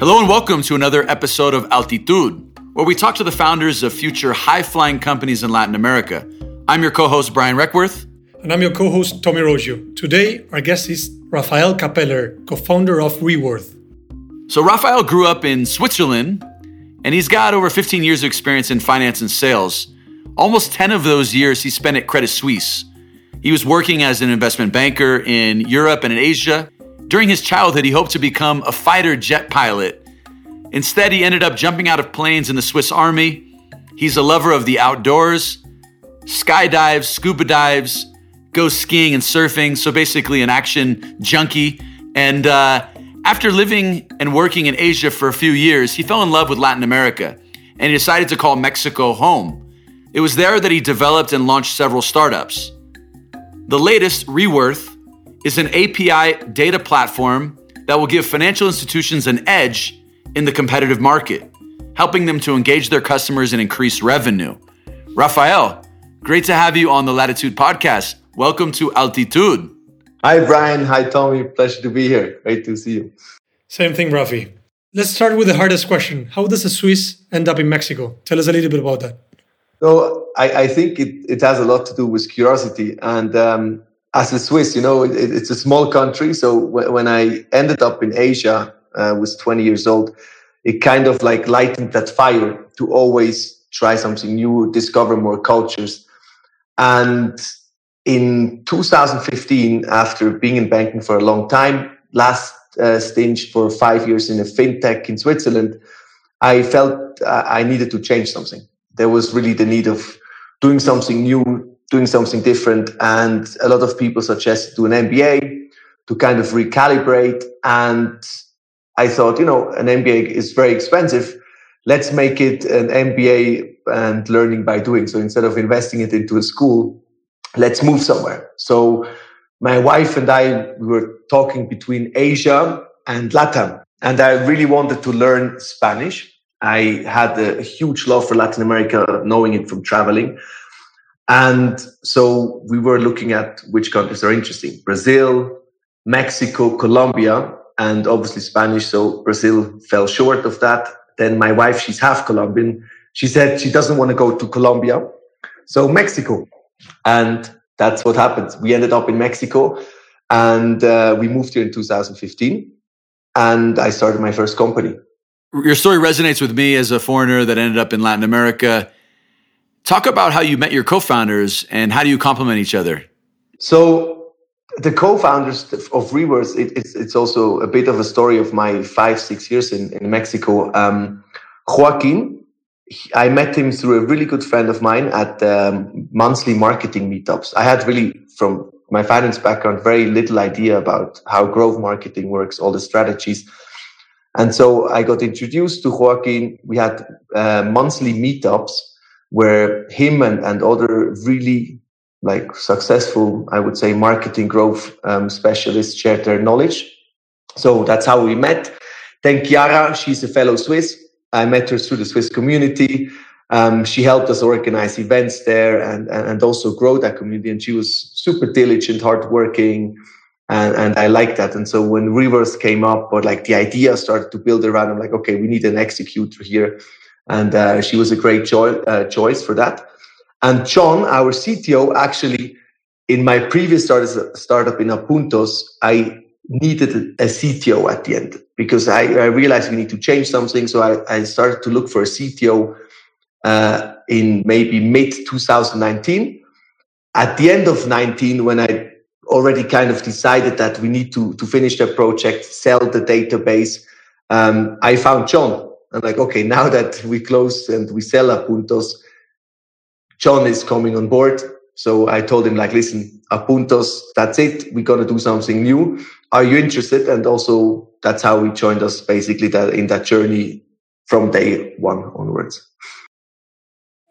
Hello and welcome to another episode of Altitude, where we talk to the founders of future high flying companies in Latin America. I'm your co host, Brian Requarth. And I'm your co host, Tommy Roggio. Today, our guest is Rafael Capeller, co founder of Reworth. So, Rafael grew up in Switzerland, and he's got over 15 years of experience in finance and sales. Almost 10 of those years he spent at Credit Suisse. He was working as an investment banker in Europe and in Asia during his childhood, he hoped to become a fighter jet pilot. Instead, he ended up jumping out of planes in the Swiss Army. He's a lover of the outdoors, skydives, scuba dives, goes skiing and surfing, so basically an action junkie. And uh, after living and working in Asia for a few years, he fell in love with Latin America and he decided to call Mexico home. It was there that he developed and launched several startups. The latest, Reworth, is an API data platform that will give financial institutions an edge in the competitive market, helping them to engage their customers and increase revenue. Rafael, great to have you on the Latitude podcast. Welcome to Altitude. Hi, Brian. Hi, Tommy. Pleasure to be here. Great to see you. Same thing, Rafi. Let's start with the hardest question. How does a Swiss end up in Mexico? Tell us a little bit about that. So I, I think it, it has a lot to do with curiosity. And um, as a Swiss, you know, it, it's a small country. So when I ended up in Asia, uh, was 20 years old, it kind of like lightened that fire to always try something new, discover more cultures. And in 2015, after being in banking for a long time, last uh, stint for five years in a fintech in Switzerland, I felt uh, I needed to change something. There was really the need of doing something new, doing something different. And a lot of people suggest to do an MBA to kind of recalibrate. And I thought, you know, an MBA is very expensive. Let's make it an MBA and learning by doing. So instead of investing it into a school, let's move somewhere. So my wife and I were talking between Asia and Latam. And I really wanted to learn Spanish. I had a huge love for Latin America, knowing it from traveling. And so we were looking at which countries are interesting Brazil, Mexico, Colombia, and obviously Spanish. So Brazil fell short of that. Then my wife, she's half Colombian. She said she doesn't want to go to Colombia. So Mexico. And that's what happened. We ended up in Mexico and uh, we moved here in 2015. And I started my first company. Your story resonates with me as a foreigner that ended up in Latin America Talk about how you met your co-founders and how do you complement each other? So the co-founders of Reworth, it, it's, it's also a bit of a story of my five, six years in, in Mexico. Um, Joaquin, I met him through a really good friend of mine at um, monthly marketing meetups. I had really, from my finance background, very little idea about how growth marketing works, all the strategies. And so I got introduced to Joaquin. We had uh, monthly meetups where him and, and other really like successful, I would say, marketing growth um, specialists shared their knowledge. So that's how we met. Then Chiara, she's a fellow Swiss. I met her through the Swiss community. Um, she helped us organize events there and, and, also grow that community. And she was super diligent, hardworking. And, and I like that. And so when Reworth came up, or like the idea started to build around, I'm like, okay, we need an executor here and uh, she was a great uh, choice for that. And John, our CTO, actually, in my previous start- startup in Apuntos, I needed a CTO at the end because I, I realized we need to change something. So I, I started to look for a CTO uh, in maybe mid 2019. At the end of 19, when I already kind of decided that we need to, to finish the project, sell the database, um, I found John I'm like, okay, now that we close and we sell Apuntos, John is coming on board. So I told him, like, listen, Apuntos, that's it. We're going to do something new. Are you interested? And also, that's how he joined us basically that in that journey from day one onwards.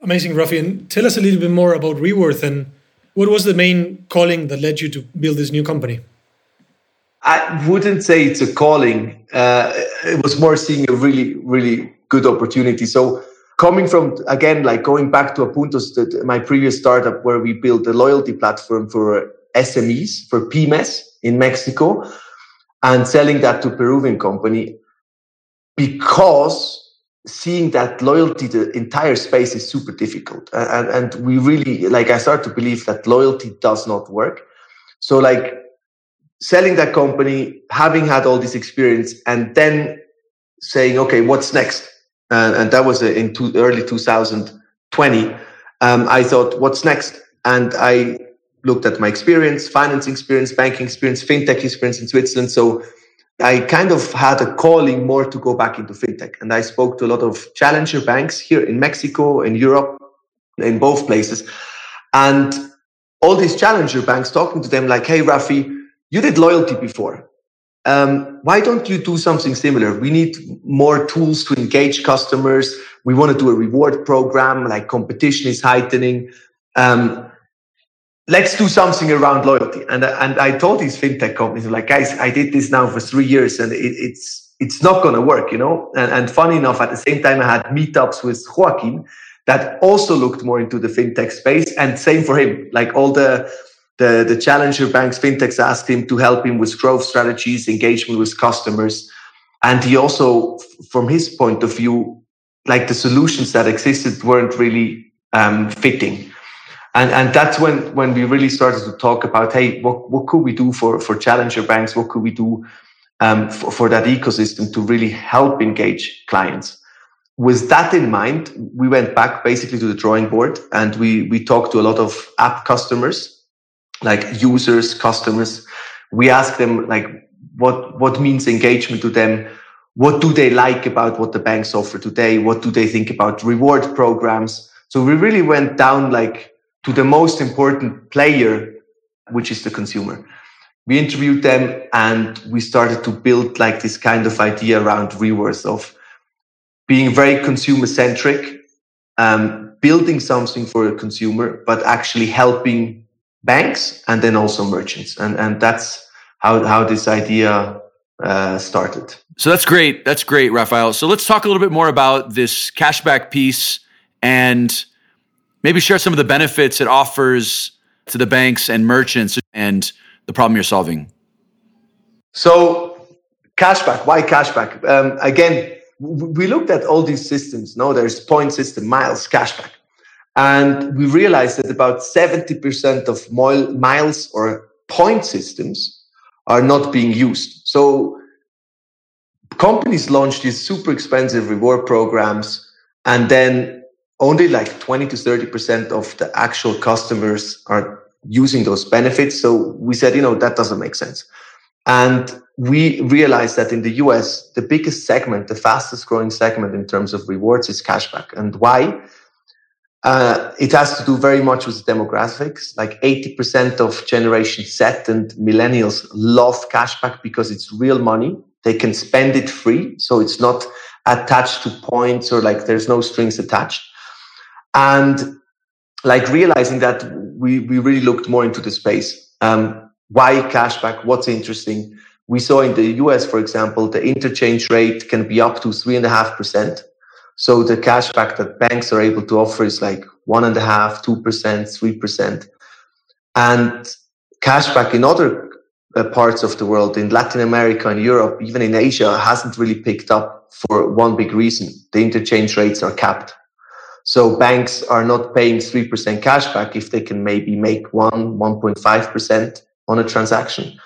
Amazing, Rafi. And tell us a little bit more about Reworth and what was the main calling that led you to build this new company? I wouldn't say it's a calling. Uh, it was more seeing a really, really good opportunity. So coming from again, like going back to Apuntos, that my previous startup where we built a loyalty platform for SMEs for pymes in Mexico, and selling that to Peruvian company. because seeing that loyalty the entire space is super difficult and, and we really like i start to believe that loyalty does not work so like selling that company having had all this experience and then saying okay what's next and, and that was in two, early 2020 um, i thought what's next and i looked at my experience financing experience banking experience fintech experience in switzerland so I kind of had a calling more to go back into fintech. And I spoke to a lot of challenger banks here in Mexico, in Europe, in both places. And all these challenger banks talking to them like, hey, Rafi, you did loyalty before. Um, why don't you do something similar? We need more tools to engage customers. We want to do a reward program, like competition is heightening. Um, let's do something around loyalty. And and I told these fintech companies, like, guys, I did this now for three years, and it, it's it's not going to work, you know. And, and funny enough, at the same time, I had meetups with Joaquin that also looked more into the fintech space, and same for him. Like all the the the challenger banks, fintechs asked him to help him with growth strategies, engagement with customers, and he also, from his point of view, like the solutions that existed weren't really um, fitting. And and that's when when we really started to talk about hey what what could we do for for challenger banks? What could we do um, for, for that ecosystem to really help engage clients? With that in mind we went back basically to the drawing board and we we talked to a lot of app customers like users customers. We asked them like what what means engagement to them? What do they like about what the banks offer today? What do they think about reward programs? So we really went down like to the most important player, which is the consumer. We interviewed them and we started to build like this kind of idea around rewards of being very consumer centric, um, building something for a consumer, but actually helping banks and then also merchants. And, and that's how, how this idea uh, started. So that's great. That's great, Rafael. So let's talk a little bit more about this cashback piece and maybe share some of the benefits it offers to the banks and merchants and the problem you're solving. So, cashback. Why cashback? Um, again, we looked at all these systems. No, there's point system, miles, cashback, and we realized that about seventy percent of miles or point systems are not being used. So, companies launch these super expensive reward programs, and then only like 20 to 30% of the actual customers are using those benefits. So we said, you know, that doesn't make sense. And we realized that in the US, the biggest segment, the fastest growing segment in terms of rewards is cashback. And why? Uh, it has to do very much with demographics. Like 80% of Generation Z and millennials love cashback because it's real money. They can spend it free. So it's not attached to points or like there's no strings attached and like realizing that we, we really looked more into the space. Um, why cashback? What's interesting? We saw in the US, for example, the interchange rate can be up to three and a half percent. So the cashback that banks are able to offer is like one and a half, two percent, three percent. And cashback in other uh, parts of the world, in Latin America and Europe, even in Asia, hasn't really picked up for one big reason. The interchange rates are capped. So banks are not paying 3% cashback if they can maybe make 1, 1.5% on a transaction.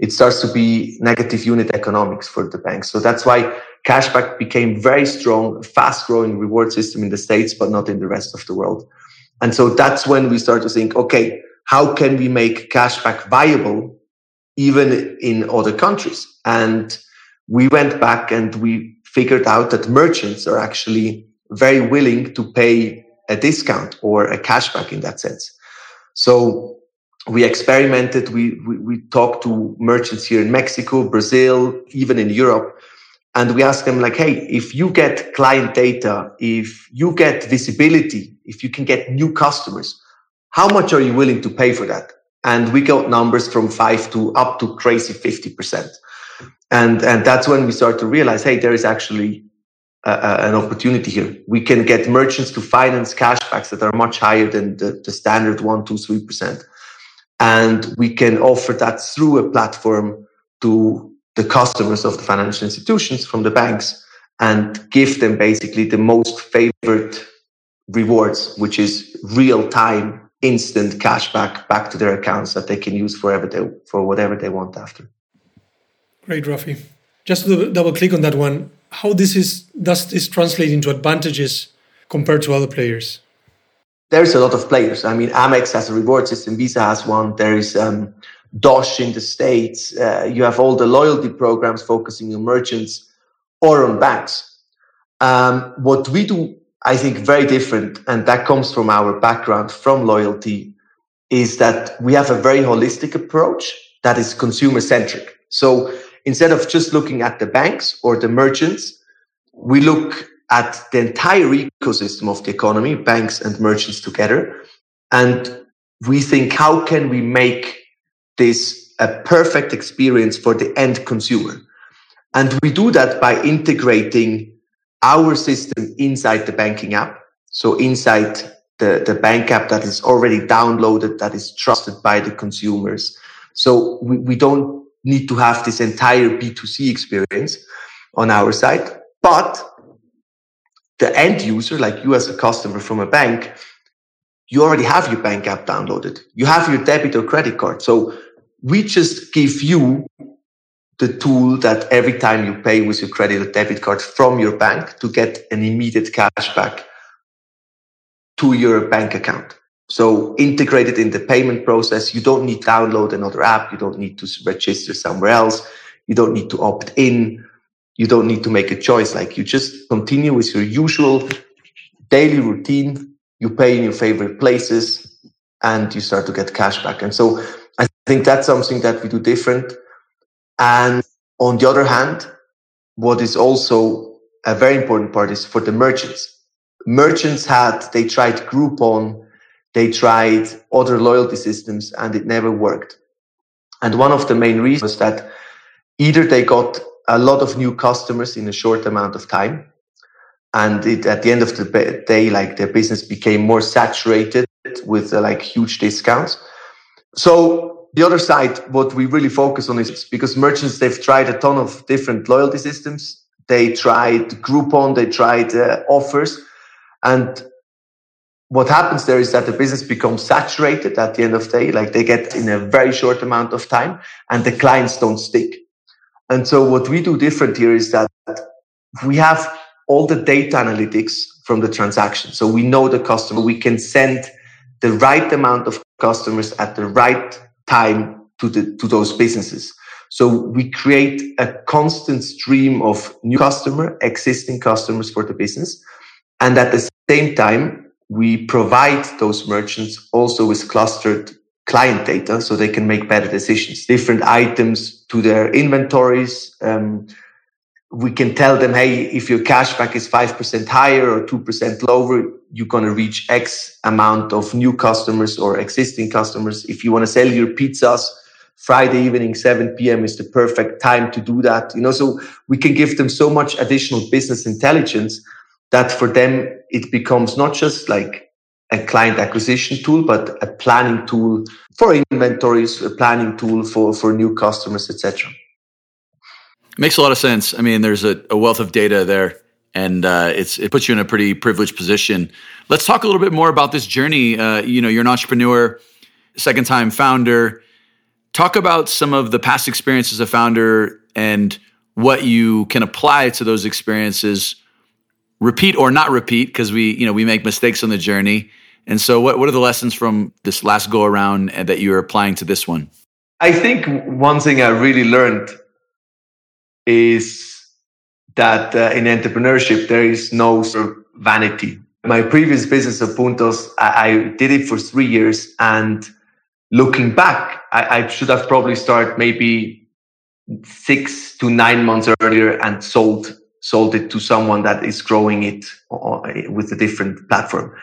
It starts to be negative unit economics for the banks. So that's why cashback became very strong, fast growing reward system in the States, but not in the rest of the world. And so that's when we start to think, okay, how can we make cashback viable even in other countries? And we went back and we figured out that merchants are actually very willing to pay a discount or a cashback in that sense. So we experimented, we, we, we, talked to merchants here in Mexico, Brazil, even in Europe. And we asked them like, hey, if you get client data, if you get visibility, if you can get new customers, how much are you willing to pay for that? And we got numbers from five to up to crazy 50%. And, and that's when we start to realize, hey, there is actually uh, an opportunity here. We can get merchants to finance cashbacks that are much higher than the, the standard one, two, three percent, and we can offer that through a platform to the customers of the financial institutions from the banks, and give them basically the most favored rewards, which is real time, instant cash back back to their accounts that they can use forever they, for whatever they want after. Great, Rafi. Just to double click on that one, how this is does this translate into advantages compared to other players? There's a lot of players. I mean, Amex has a reward system, Visa has one. There is um, Dosh in the States. Uh, you have all the loyalty programs focusing on merchants or on banks. Um, what we do, I think, very different, and that comes from our background from loyalty, is that we have a very holistic approach that is consumer centric. So instead of just looking at the banks or the merchants, we look at the entire ecosystem of the economy, banks and merchants together. And we think, how can we make this a perfect experience for the end consumer? And we do that by integrating our system inside the banking app. So inside the, the bank app that is already downloaded, that is trusted by the consumers. So we, we don't need to have this entire B2C experience on our side. But the end user, like you as a customer from a bank, you already have your bank app downloaded. You have your debit or credit card. So we just give you the tool that every time you pay with your credit or debit card from your bank to get an immediate cash back to your bank account. So integrated in the payment process, you don't need to download another app. You don't need to register somewhere else. You don't need to opt in. You don't need to make a choice. Like you just continue with your usual daily routine. You pay in your favorite places and you start to get cash back. And so I think that's something that we do different. And on the other hand, what is also a very important part is for the merchants. Merchants had, they tried Groupon, they tried other loyalty systems and it never worked. And one of the main reasons was that either they got a lot of new customers in a short amount of time. And it, at the end of the day, like their business became more saturated with uh, like huge discounts. So the other side, what we really focus on is because merchants, they've tried a ton of different loyalty systems. They tried Groupon, they tried uh, offers. And what happens there is that the business becomes saturated at the end of the day, like they get in a very short amount of time and the clients don't stick. And so what we do different here is that we have all the data analytics from the transaction. So we know the customer, we can send the right amount of customers at the right time to the to those businesses. So we create a constant stream of new customer, existing customers for the business. And at the same time, we provide those merchants also with clustered client data so they can make better decisions, different items to their inventories. Um, we can tell them, hey, if your cashback is 5% higher or 2% lower, you're going to reach X amount of new customers or existing customers. If you want to sell your pizzas, Friday evening, 7 p.m. is the perfect time to do that. You know, so we can give them so much additional business intelligence that for them, it becomes not just like a client acquisition tool, but a planning tool for inventories, a planning tool for, for new customers, etc. Makes a lot of sense. I mean, there's a, a wealth of data there and uh, it's it puts you in a pretty privileged position. Let's talk a little bit more about this journey. Uh, you know, you're an entrepreneur, second time founder. Talk about some of the past experiences as a founder and what you can apply to those experiences. Repeat or not repeat, because we you know we make mistakes on the journey. And so, what what are the lessons from this last go around that you're applying to this one? I think one thing I really learned is that uh, in entrepreneurship there is no sort of vanity. My previous business Apuntos, I, I did it for three years, and looking back, I, I should have probably started maybe six to nine months earlier and sold sold it to someone that is growing it with a different platform.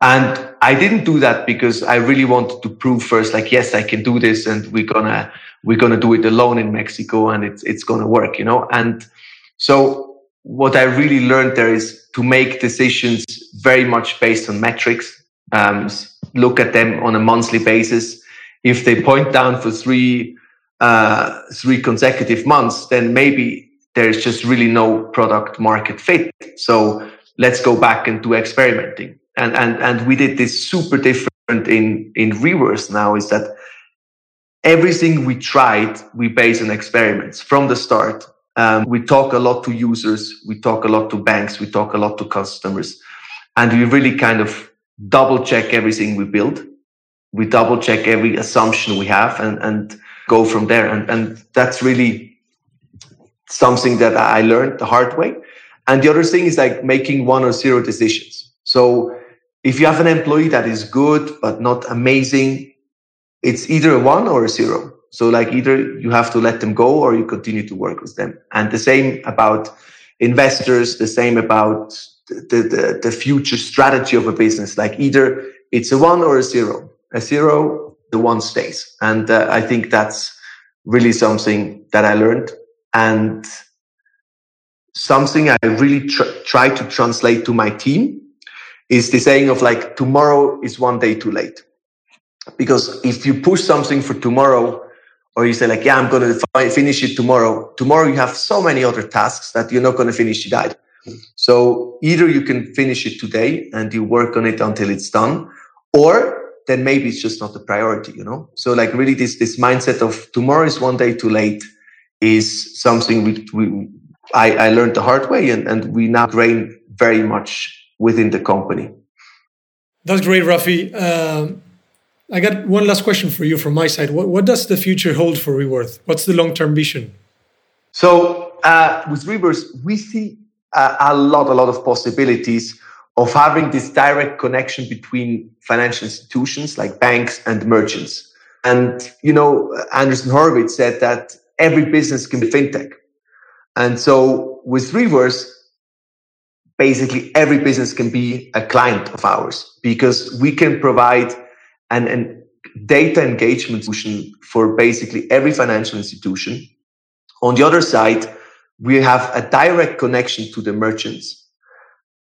And I didn't do that because I really wanted to prove first, like, yes, I can do this and we're gonna, we're gonna do it alone in Mexico and it's, it's gonna work, you know? And so what I really learned there is to make decisions very much based on metrics. Um, look at them on a monthly basis. If they point down for three uh, three consecutive months, then maybe there's just really no product market fit. So let's go back and do experimenting. And and and we did this super different in in Reworth now is that everything we tried we base on experiments from the start. Um, we talk a lot to users, we talk a lot to banks, we talk a lot to customers, and we really kind of double check everything we build. We double check every assumption we have and and go from there. And and that's really something that I learned the hard way. And the other thing is like making one or zero decisions. So if you have an employee that is good but not amazing, it's either a one or a zero. So like either you have to let them go or you continue to work with them. And the same about investors, the same about the, the, the future strategy of a business. Like either it's a one or a zero. A zero, the one stays. And uh, I think that's really something that I learned and something I really tr- try to translate to my team is the saying of like, tomorrow is one day too late. Because if you push something for tomorrow, or you say like, yeah, I'm going to finish it tomorrow. Tomorrow you have so many other tasks that you're not going to finish it either. So either you can finish it today and you work on it until it's done, or then maybe it's just not the priority, you know? So like really this, this mindset of tomorrow is one day too late is something we, we I, I learned the hard way and, and we now train very much within the company. That's great, Rafi. Um, I got one last question for you from my side. What, what does the future hold for Reworth? What's the long term vision? So, uh, with Reworth, we see a, a lot, a lot of possibilities of having this direct connection between financial institutions like banks and merchants. And, you know, Andreessen Horowitz said that every business can be fintech. And so with Reworth, basically every business can be a client of ours because we can provide an, an data engagement solution for basically every financial institution. On the other side, we have a direct connection to the merchants.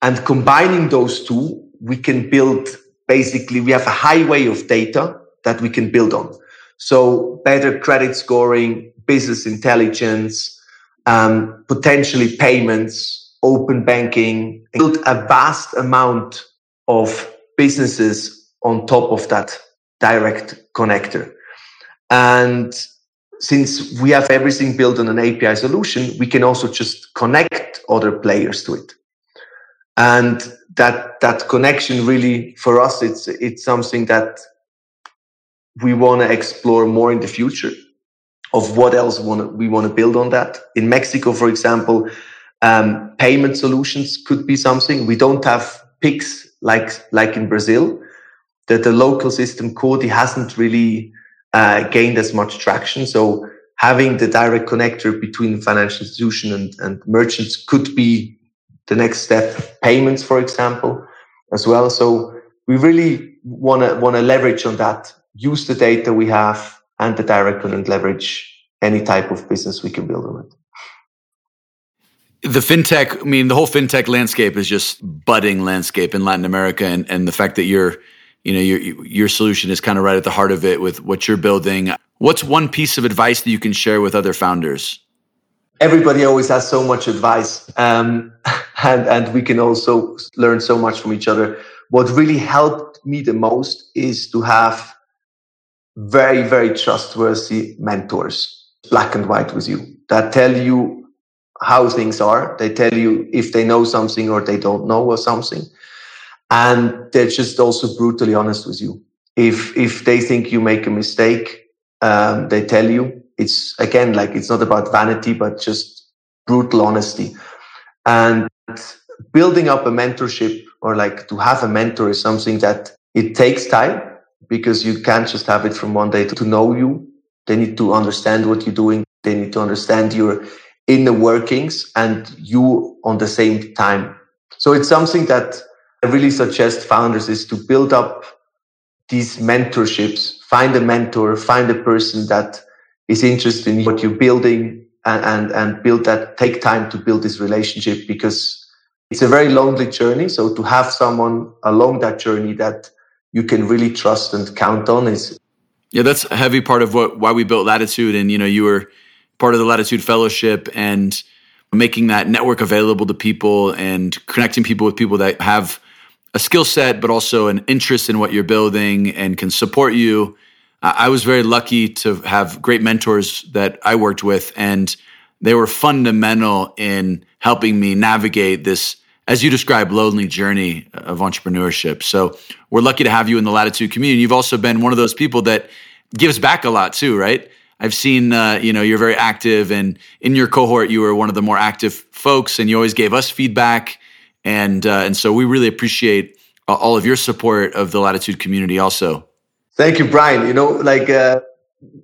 And combining those two, we can build basically, we have a highway of data that we can build on. So better credit scoring, business intelligence, um, potentially payments, open banking, build a vast amount of businesses on top of that direct connector. And since we have everything built on an API solution, we can also just connect other players to it. And that, that connection really, for us, it's, it's something that we want to explore more in the future of what else we want to build on that. In Mexico, for example, um, payment solutions could be something. We don't have Pix like like in Brazil. That the local system CoDi hasn't really uh, gained as much traction. So having the direct connector between financial institution and, and merchants could be the next step. Payments, for example, as well. So we really want to want to leverage on that. Use the data we have and the direct and leverage any type of business we can build on it. The fintech, I mean, the whole fintech landscape is just budding landscape in Latin America, and, and the fact that your, you know, your your solution is kind of right at the heart of it with what you're building. What's one piece of advice that you can share with other founders? Everybody always has so much advice, um, and and we can also learn so much from each other. What really helped me the most is to have very, very trustworthy mentors, black and white with you, that tell you how things are. They tell you if they know something or they don't know or something. And they're just also brutally honest with you. If, if they think you make a mistake, um, they tell you it's again, like it's not about vanity, but just brutal honesty. And building up a mentorship or like to have a mentor is something that it takes time because you can't just have it from one day to, know you. They need to understand what you're doing. They need to understand your inner workings and you on the same time. So it's something that I really suggest founders is to build up these mentorships, find a mentor, find a person that is interested in what you're building and, and, and build that, take time to build this relationship because it's a very lonely journey. So to have someone along that journey that you can really trust and count on is yeah that's a heavy part of what why we built latitude and you know you were part of the latitude fellowship and making that network available to people and connecting people with people that have a skill set, but also an interest in what you're building and can support you. I was very lucky to have great mentors that I worked with, and they were fundamental in helping me navigate this, as you describe, lonely journey of entrepreneurship. So we're lucky to have you in the Latitude community. You've also been one of those people that gives back a lot too, right? I've seen, uh, you know, you're very active, and in your cohort, you were one of the more active folks, and you always gave us feedback, and uh, and so we really appreciate all of your support of the Latitude community, also. Thank you, Brian. You know, like uh,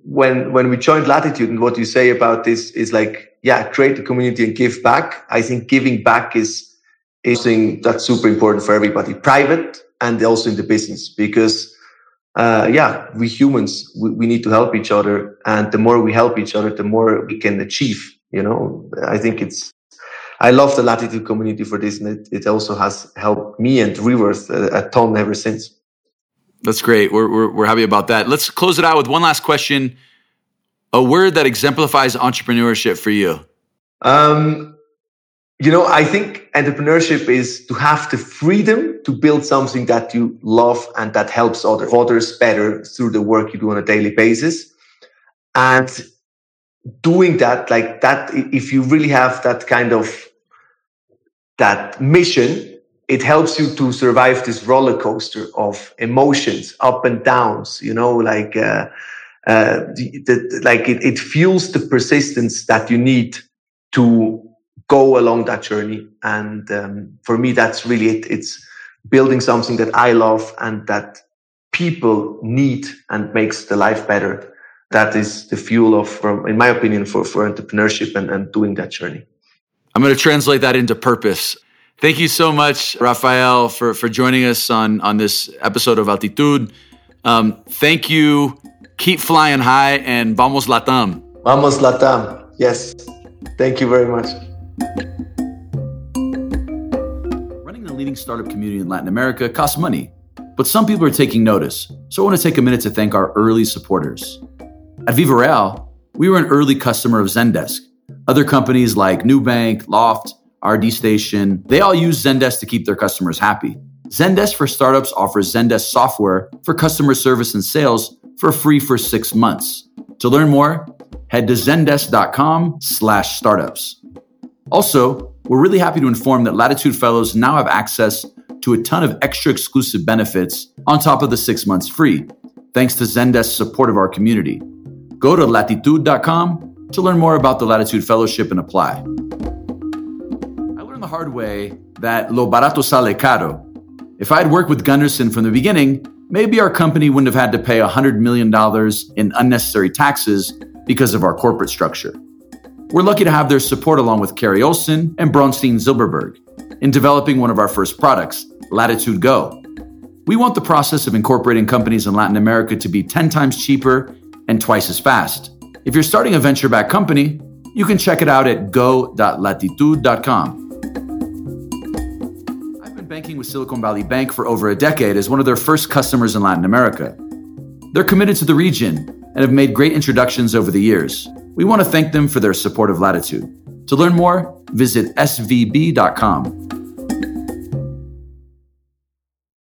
when when we joined Latitude, and what you say about this is like, yeah, create a community and give back. I think giving back is is something that's super important for everybody, private and also in the business, because uh, yeah, we humans, we, we need to help each other. And the more we help each other, the more we can achieve. You know, I think it's, I love the Latitude community for this. And it, it also has helped me and Reworth a, a ton ever since. That's great. We're, we're, we're happy about that. Let's close it out with one last question. A word that exemplifies entrepreneurship for you. Um, you know, I think entrepreneurship is to have the freedom to build something that you love and that helps other, others better through the work you do on a daily basis. And doing that, like that, if you really have that kind of, that mission, it helps you to survive this roller coaster of emotions, up and downs, you know, like, uh, uh, the, the, like it, it fuels the persistence that you need to go along that journey. And um, for me, that's really it. It's building something that I love and that people need and makes the life better. That is the fuel of, from, in my opinion, for, for entrepreneurship and, and doing that journey. I'm going to translate that into purpose. Thank you so much, Rafael, for, for joining us on, on this episode of Altitude. Um, thank you. Keep flying high and vamos Latam. Vamos Latam. Yes. Thank you very much. Running the leading startup community in Latin America costs money, but some people are taking notice. So I want to take a minute to thank our early supporters. At Viva Real, we were an early customer of Zendesk. Other companies like Nubank, Loft, RD Station, they all use Zendesk to keep their customers happy. Zendesk for Startups offers Zendesk software for customer service and sales for free for six months. To learn more, head to zendesk.com slash startups. Also, we're really happy to inform that Latitude Fellows now have access to a ton of extra exclusive benefits on top of the six months free, thanks to Zendesk's support of our community. Go to latitude.com to learn more about the Latitude Fellowship and apply. I learned the hard way that lo barato sale caro. If I had worked with Gunderson from the beginning, maybe our company wouldn't have had to pay $100 million in unnecessary taxes because of our corporate structure. We're lucky to have their support along with Carey Olsen and Bronstein Zilberberg in developing one of our first products, Latitude Go. We want the process of incorporating companies in Latin America to be 10 times cheaper and twice as fast. If you're starting a venture backed company, you can check it out at go.latitude.com. I've been banking with Silicon Valley Bank for over a decade as one of their first customers in Latin America. They're committed to the region and have made great introductions over the years. We want to thank them for their support of Latitude. To learn more, visit svb.com.